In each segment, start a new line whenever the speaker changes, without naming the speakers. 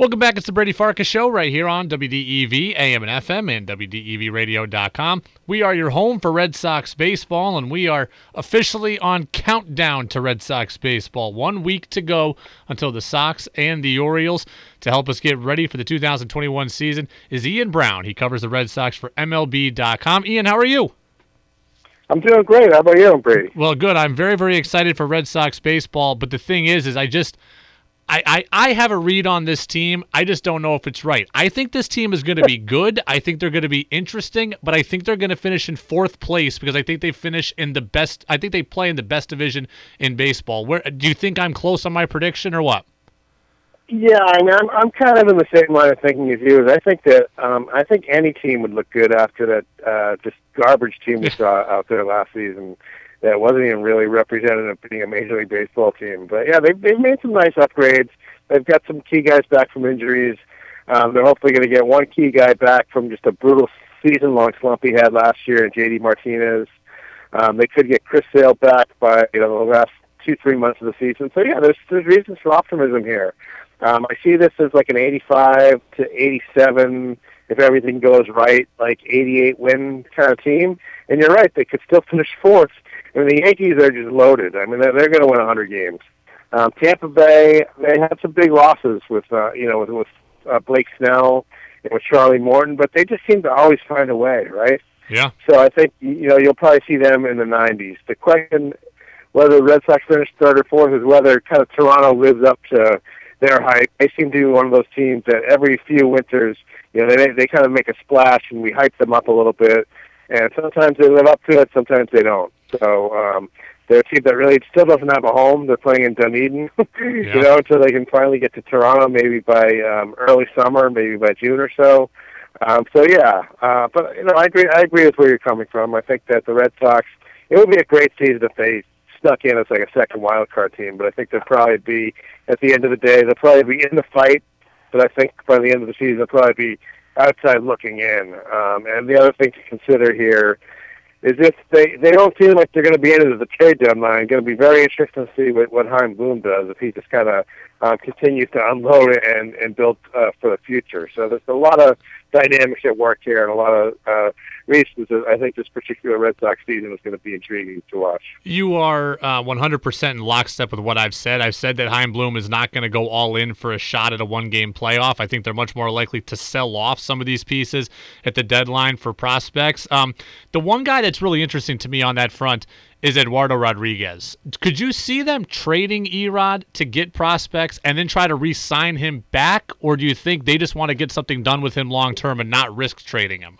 Welcome back. It's the Brady Farkas Show right here on WDEV, AM and FM, and WDEVradio.com. We are your home for Red Sox baseball, and we are officially on countdown to Red Sox baseball. One week to go until the Sox and the Orioles. To help us get ready for the 2021 season is Ian Browne. He covers the Red Sox for MLB.com. Ian, how are you?
I'm doing great. How about you, Brady?
Well, good. I'm very, very excited for Red Sox baseball, but the thing is, is I just – I, I, I have a read on this team. I just don't know if it's right. I think this team is going to be good. I think they're going to be interesting, but I think they're going to finish in fourth place because I think they finish in the best. I think they play in the best division in baseball. Where do you think I'm close on my prediction or what?
Yeah, I mean, I'm I'm kind of in the same line of thinking as you. I think that um, I think any team would look good after that uh, just garbage team we saw out there last season that wasn't even really representative of being a Major League Baseball team. But yeah, they've they've made some nice upgrades. They've got some key guys back from injuries. Um, they're hopefully going to get one key guy back from just a brutal season-long slump he had last year, in J.D. Martinez. Um, they could get Chris Sale back by you know the last two three months of the season. So yeah, there's there's reasons for optimism here. Um, I see this as like an 85 to 87 if everything goes right, like 88 win kind of team. And you're right, they could still finish fourth I mean, the Yankees are just loaded. I mean, they're, they're going to win 100 games. Um, Tampa Bay, they had some big losses with, uh, you know, with, with uh, Blake Snell and with Charlie Morton, but they just seem to always find a way, right?
Yeah.
So I think you know you'll probably see them in the 90s. The question whether the Red Sox finish third or fourth is whether kind of Toronto lives up to their hype. They seem to be one of those teams that every few winters, you know, they they kind of make a splash and we hype them up a little bit. And sometimes they live up to it, sometimes they don't. So um, they're a team that really still doesn't have a home. They're playing in Dunedin, yeah. you know, until they can finally get to Toronto, maybe by um, early summer, maybe by June or so. Um, so yeah, uh, but you know, I agree. I agree with where you're coming from. I think that the Red Sox, it would be a great season if they snuck in as like a second wild card team. But I think they'll probably be at the end of the day, they'll probably be in the fight. But I think by the end of the season, they'll probably be outside looking in. Um, and the other thing to consider here is if they they don't seem like they're going to be into the trade deadline. Going to be very interesting to see what what Chaim Bloom does if he just kind of um, continues to unload it and and build uh, for the future. So there's a lot of dynamics at work here and a lot of uh, I think this particular Red Sox season is going to be intriguing to watch.
You are uh, 100% in lockstep with what I've said. I've said that Chaim Bloom is not going to go all in for a shot at a one game playoff. I think they're much more likely to sell off some of these pieces at the deadline for prospects. Um, the one guy that's really interesting to me on that front is Eduardo Rodriguez. Could you see them trading Erod to get prospects and then try to re-sign him back, or do you think they just want to get something done with him long term and not risk trading him?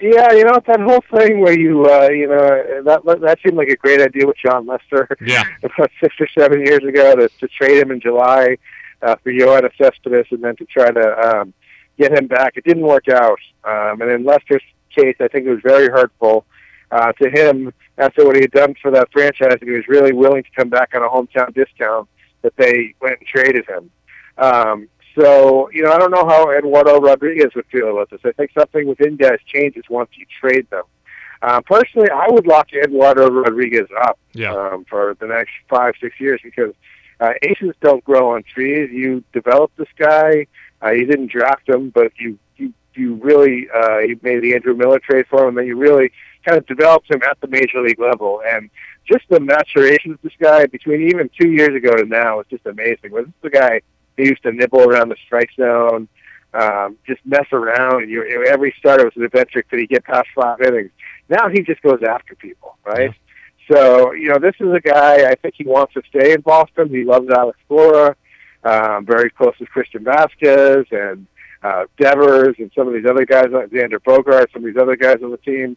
Yeah, you know that whole thing where you, uh, you know, that that seemed like a great idea with Jon Lester.
Yeah,
about six or seven years ago to to trade him in July uh, for Yoenis Cespedes and then to try to um, get him back. It didn't work out, um, and in Lester's case, I think it was very hurtful uh, to him after what he had done for that franchise, and he was really willing to come back on a hometown discount that they went and traded him. Um, so, you know, I don't know how Eduardo Rodriguez would feel about this. I think something within guys changes once you trade them. Uh, personally, I would lock Eduardo Rodriguez up
yeah.
um, for the next five, six years because uh, aces don't grow on trees. You develop this guy. Uh, you didn't draft him, but you you you really uh, you made the Andrew Miller trade for him, and then you really kind of developed him at the major league level. And just the maturation of this guy between even two years ago to now is just amazing. This is the guy who used to nibble around the strike zone, um, just mess around. You, you every starter was an adventure. Could he get past five innings? Now he just goes after people, right? Yeah. So, you know, this is a guy, I think he wants to stay in Boston. He loves Alex Cora, um, very close with Christian Vazquez and uh, Devers and some of these other guys, like Xander Bogaerts, some of these other guys on the team.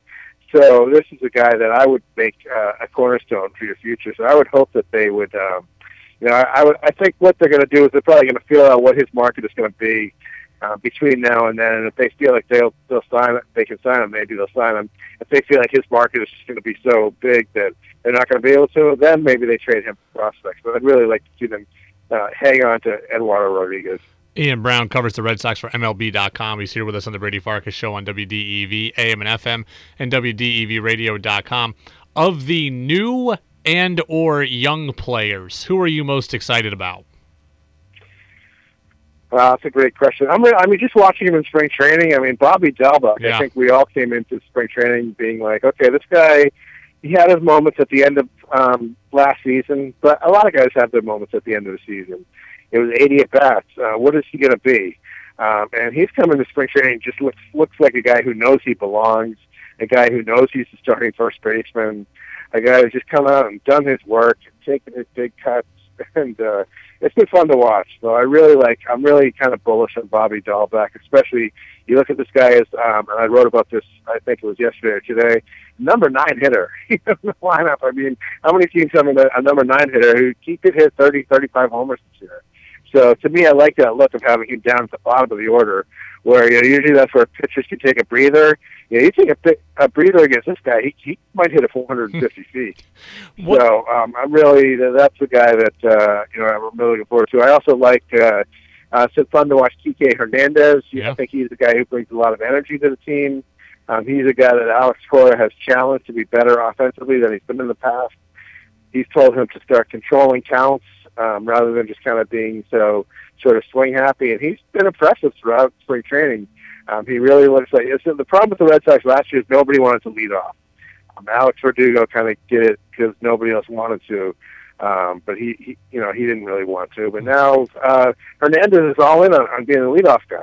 So this is a guy that I would make uh, a cornerstone for your future. So I would hope that they would, um, you know, I, I would. I think what they're going to do is they're probably going to feel out what his market is going to be uh, between now and then. And if they feel like they'll they'll sign they can sign him. Maybe they'll sign him. If they feel like his market is just going to be so big that they're not going to be able to, then maybe they trade him for prospects. But I'd really like to see them uh, hang on to Eduardo Rodriguez.
Ian Browne covers the Red Sox for MLB.com. He's here with us on the Brady Farkas Show on WDEV, AM and FM, and WDEVradio.com. Of the new and or young players, who are you most excited about?
Well, that's a great question. I'm, re- I mean, just watching him in spring training. I mean, Bobby Dalbec. Yeah. I think we all came into spring training being like, okay, this guy. He had his moments at the end of um, last season, but a lot of guys have their moments at the end of the season. It was 80 at bats. Uh, what is he going to be? Um, and he's coming to spring training just looks looks like a guy who knows he belongs, a guy who knows he's the starting first baseman, a guy who's just come out and done his work, and taken his big cuts, and uh, it's been fun to watch. So I really like. I'm really kind of bullish on Bobby Dalbec, especially you look at this guy as, um, and I wrote about this. I think it was yesterday or today. Number nine hitter in the lineup. I mean, how many teams have a, number nine hitter who he could hit 30, 35 homers this year? So to me, I like that look of having him down at the bottom of the order, where you know usually that's where pitchers can take a breather. You know, you take a, a breather against this guy, he, he might hit a 450 feet. What? So um, I'm really that's the guy that uh, you know I'm really looking forward to. I also like. Uh, uh, it's fun to watch Kike Hernandez. Yeah. I think he's a guy who brings a lot of energy to the team. Um, he's a guy that Alex Cora has challenged to be better offensively than he's been in the past. He's told him to start controlling counts um, rather than just kind of being so sort of swing happy. And he's been impressive throughout spring training. Um, he really looks like it's, the problem with the Red Sox last year is nobody wanted to lead off. Um, Alex Verdugo kind of did it because nobody else wanted to. Um, but he, he, you know, he didn't really want to. But now uh, Hernandez is all in on, on being the leadoff guy.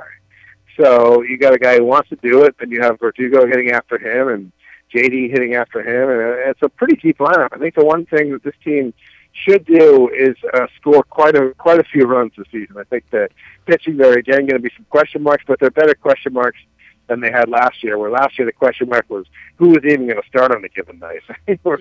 So you got a guy who wants to do it, then you have Verdugo hitting after him, and JD hitting after him, and it's a pretty deep lineup. I think the one thing that this team should do is uh, score quite a quite a few runs this season. I think that pitching there again going to be some question marks, but they're better question marks than they had last year. Where last year the question mark was who was even going to start on a given night. We're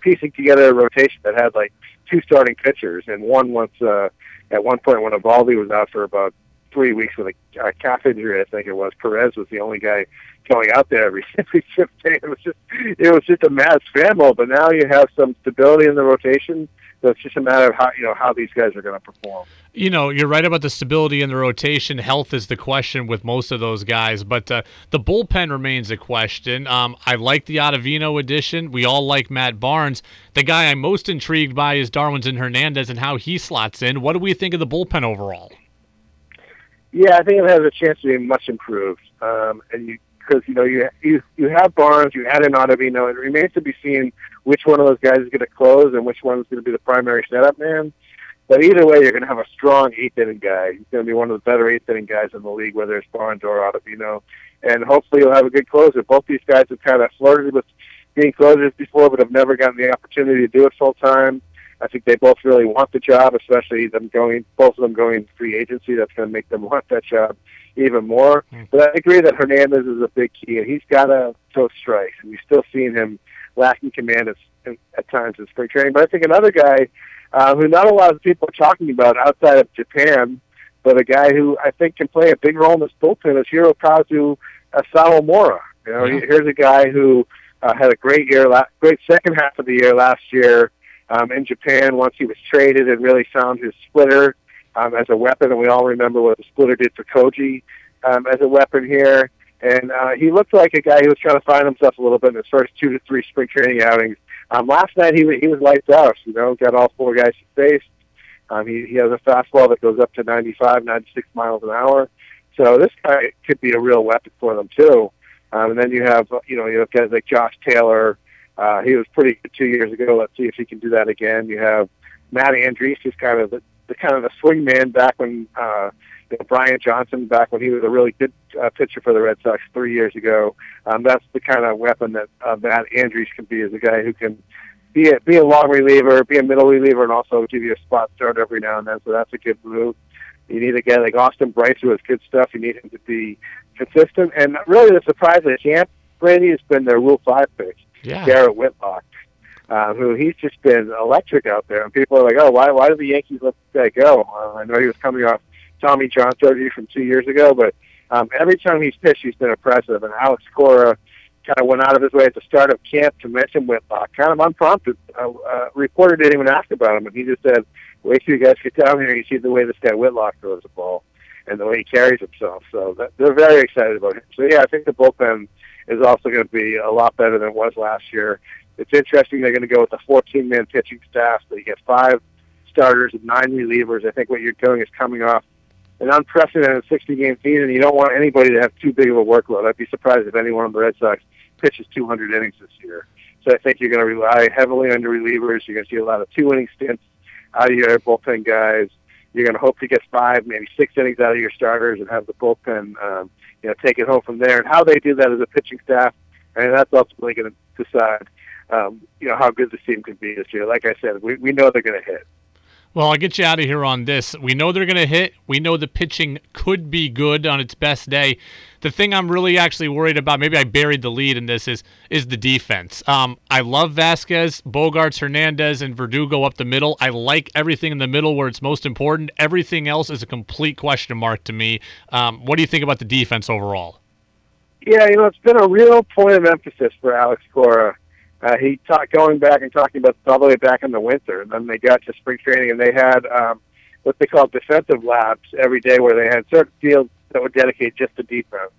piecing together a rotation that had like two starting pitchers, and one once uh, at one point when Eovaldi was out for about three weeks with a, a calf injury, I think it was. Perez was the only guy going out there every every fifth day. It was just it was just a mad scramble. But now you have some stability in the rotation. So it's just a matter of how you know how these guys are going to perform.
You know, you're right about the stability in the rotation. Health is the question with most of those guys, but uh, the bullpen remains a question. Um, I like the Ottavino addition. We all like Matt Barnes. The guy I'm most intrigued by is Darwinzon Hernandez and how he slots in. What do we think of the bullpen overall?
Yeah, I think it has a chance to be much improved. Um, and because you know you you you have Barnes, you add in Ottavino. It remains to be seen which one of those guys is going to close and which one is going to be the primary setup man. But either way, you're going to have a strong eighth inning guy. He's going to be one of the better eighth inning guys in the league, whether it's Barnes or Ottavino. And hopefully, you'll have a good closer. Both these guys have kind of flirted with being closers before, but have never gotten the opportunity to do it full time. I think they both really want the job, especially them going, both of them going free agency. That's going to make them want that job even more. Mm. But I agree that Hernandez is a big key, and he's got to throw strikes, and we've still seen him lacking command at, at times in spring training. But I think another guy uh, who not a lot of people are talking about outside of Japan, but a guy who I think can play a big role in this bullpen is Hirokazu Sawamura. You know, yeah. here's a guy who uh, had a great year, la- great second half of the year last year um, in Japan. Once he was traded and really found his splitter um, as a weapon, and we all remember what the splitter did for Koji um, as a weapon here. And uh, he looked like a guy who was trying to find himself a little bit in his first two to three spring training outings. Um, last night he he was lights out. You know, got all four guys faced. Um, he he has a fastball that goes up to 95, 96 miles an hour. So this guy could be a real weapon for them too. Um, and then you have you know you have guys like Josh Taylor. Uh, he was pretty good two years ago. Let's see if he can do that again. You have Matt Andriese, who's kind of the, the kind of the swing man back when uh, you know, Brian Johnson back when he was a really good uh, pitcher for the Red Sox three years ago. Um, that's the kind of weapon that uh, Matt Andriese can be, as a guy who can be a, be a long reliever, be a middle reliever, and also give you a spot start every now and then. So that's a good move. You need a guy like Austin Brice who has good stuff. You need him to be consistent. And really, the surprise at camp, Brady, has been their Rule Five pick, yeah. Garrett Whitlock. Uh, who he's just been electric out there, and people are like, "Oh, why? Why did the Yankees let this guy go?" Uh, I know he was coming off Tommy John surgery from two years ago, but um, every time he's pitched, he's been impressive. And Alex Cora kind of went out of his way at the start of camp to mention Whitlock, kind of unprompted. Uh, uh, reporter didn't even ask about him, and he just said, "Wait till you guys get down here, you see the way this guy Whitlock throws the ball." and the way he carries himself. So that, they're very excited about him. So yeah, I think the bullpen is also going to be a lot better than it was last year. It's interesting they're going to go with a 14-man pitching staff. You get five starters and nine relievers. I think what you're doing is coming off an unprecedented 60 game season. You don't want anybody to have too big of a workload. I'd be surprised if anyone on the Red Sox pitches 200 innings this year. So I think you're going to rely heavily on the relievers. You're going to see a lot of two inning stints out of your bullpen guys. You're going to hope to get five, maybe six innings out of your starters and have the bullpen, um, you know, take it home from there. And how they do that as a pitching staff, and that's ultimately going to decide, um, you know, how good the team can be this year. Like I said, we we know they're going to hit.
Well, I'll get you out of here on this. We know they're going to hit. We know the pitching could be good on its best day. The thing I'm really actually worried about, maybe I buried the lead in this, is is the defense. Um, I love Vazquez, Bogaerts, Hernandez, and Verdugo up the middle. I like everything in the middle where it's most important. Everything else is a complete question mark to me. Um, what do you think about the defense overall?
Yeah, you know, it's been a real point of emphasis for Alex Cora uh, he talked going back and talking about all the way back in the winter, and then they got to spring training and they had um, what they call defensive labs every day, where they had certain fields that were dedicated just to defense.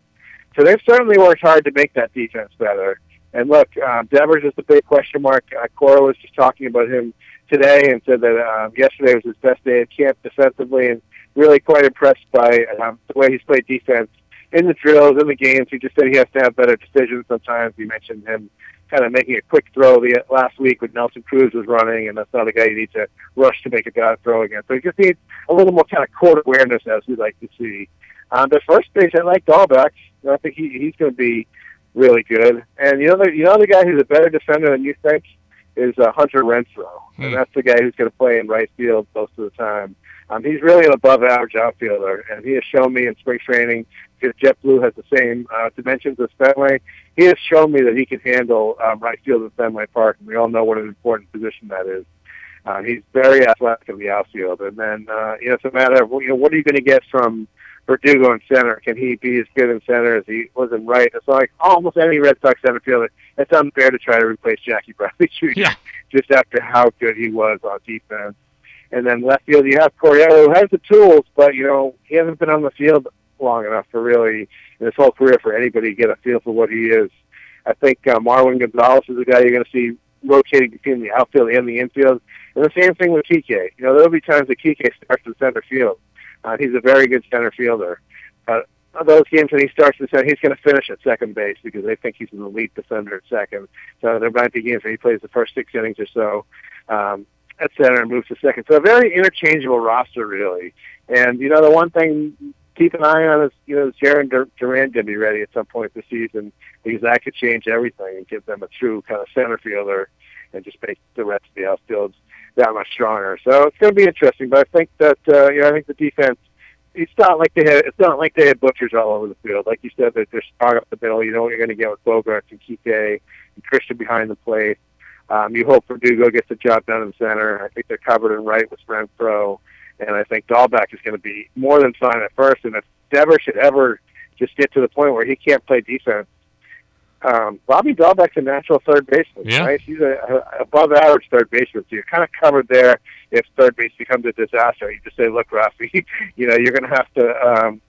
So they've certainly worked hard to make that defense better. And look, um, Devers is the big question mark. Uh, Cora was just talking about him today and said that um, yesterday was his best day at camp defensively, and really quite impressed by um, the way he's played defense in the drills, in the games. He just said he has to have better decisions sometimes. He mentioned him kind of making a quick throw the last week when Nelson Cruz was running, and that's not a guy you need to rush to make a bad throw against. So he just needs a little more kind of court awareness, as we like to see. Um, the first base, I like Dalbec. I think he he's going to be really good. And you know, the, you know, the guy who's a better defender than you think is uh, Hunter Renfroe, hmm. and that's the guy who's going to play in right field most of the time. Um, he's really an above-average outfielder, and he has shown me in spring training because JetBlue has the same uh, dimensions as Fenway. He has shown me that he can handle um, right field at Fenway Park, and we all know what an important position that is. Uh, he's very athletic in the outfield, and then uh, you know it's a matter of you know what are you going to get from Verdugo in center? Can he be as good in center as he was in right? It's like almost any Red Sox center fielder. It's unfair to try to replace Jackie Bradley Jr.
Yeah.
just after how good he was on defense. And then left field, you have Cordero, who has the tools, but you know he hasn't been on the field long enough for really in his whole career for anybody to get a feel for what he is. I think uh, Marwin Gonzalez is a guy you're going to see rotating between the outfield and the infield. And the same thing with Kike. You know, there'll be times that Kike starts in center field. Uh, he's a very good center fielder. Uh, those games when he starts in center, he's going to finish at second base because they think he's an elite defender at second. So there might be games where he plays the first six innings or so um, at center and moves to second. So a very interchangeable roster, really. And you know, the one thing keep an eye on is, you know, is Jarren Duran going to be ready at some point this season because that could change everything and give them a true kind of center fielder and just make the rest of the outfield that much stronger. So it's going to be interesting. But I think that uh, you know I think the defense. It's not like they had. It's not like they had butchers all over the field. Like you said, they're, they're strong up the middle. You know what you're going to get with Bogaerts and Kike and Christian behind the plate. Um, you hope Verdugo gets the job done in center. I think they're covered in right with Renfroe. And I think Dalbec is going to be more than fine at first. And if Dever should ever just get to the point where he can't play defense, um, Bobby Dalbec's a natural third baseman,
yeah.
right? He's a, a above average third baseman. So you're kind of covered there if third base becomes a disaster. You just say, look, Rafi, you know, you're going to have to um,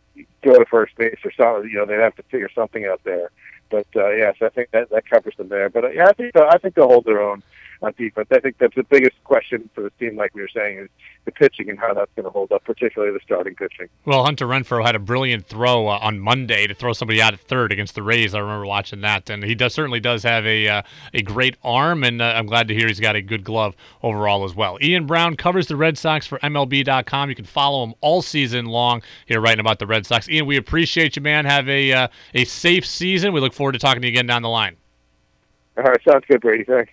go to first base or something. You know, they'd have to figure something out there. But uh, yes, I think that that covers them there. But uh, yeah, I think uh, I think they'll hold their own on defense. I think that's the biggest question for the team, like we were saying, is the pitching and how that's going to hold up, particularly the starting pitching.
Well, Hunter Renfroe had a brilliant throw uh, on Monday to throw somebody out at third against the Rays. I remember watching that, and he does certainly does have a uh, a great arm, and uh, I'm glad to hear he's got a good glove overall as well. Ian Browne covers the Red Sox for MLB.com. You can follow him all season long here writing about the Red Sox. Ian, we appreciate you, man. Have a uh, a safe season. We look forward to talking to you again down the line.
All right, sounds good, Brady. Thanks.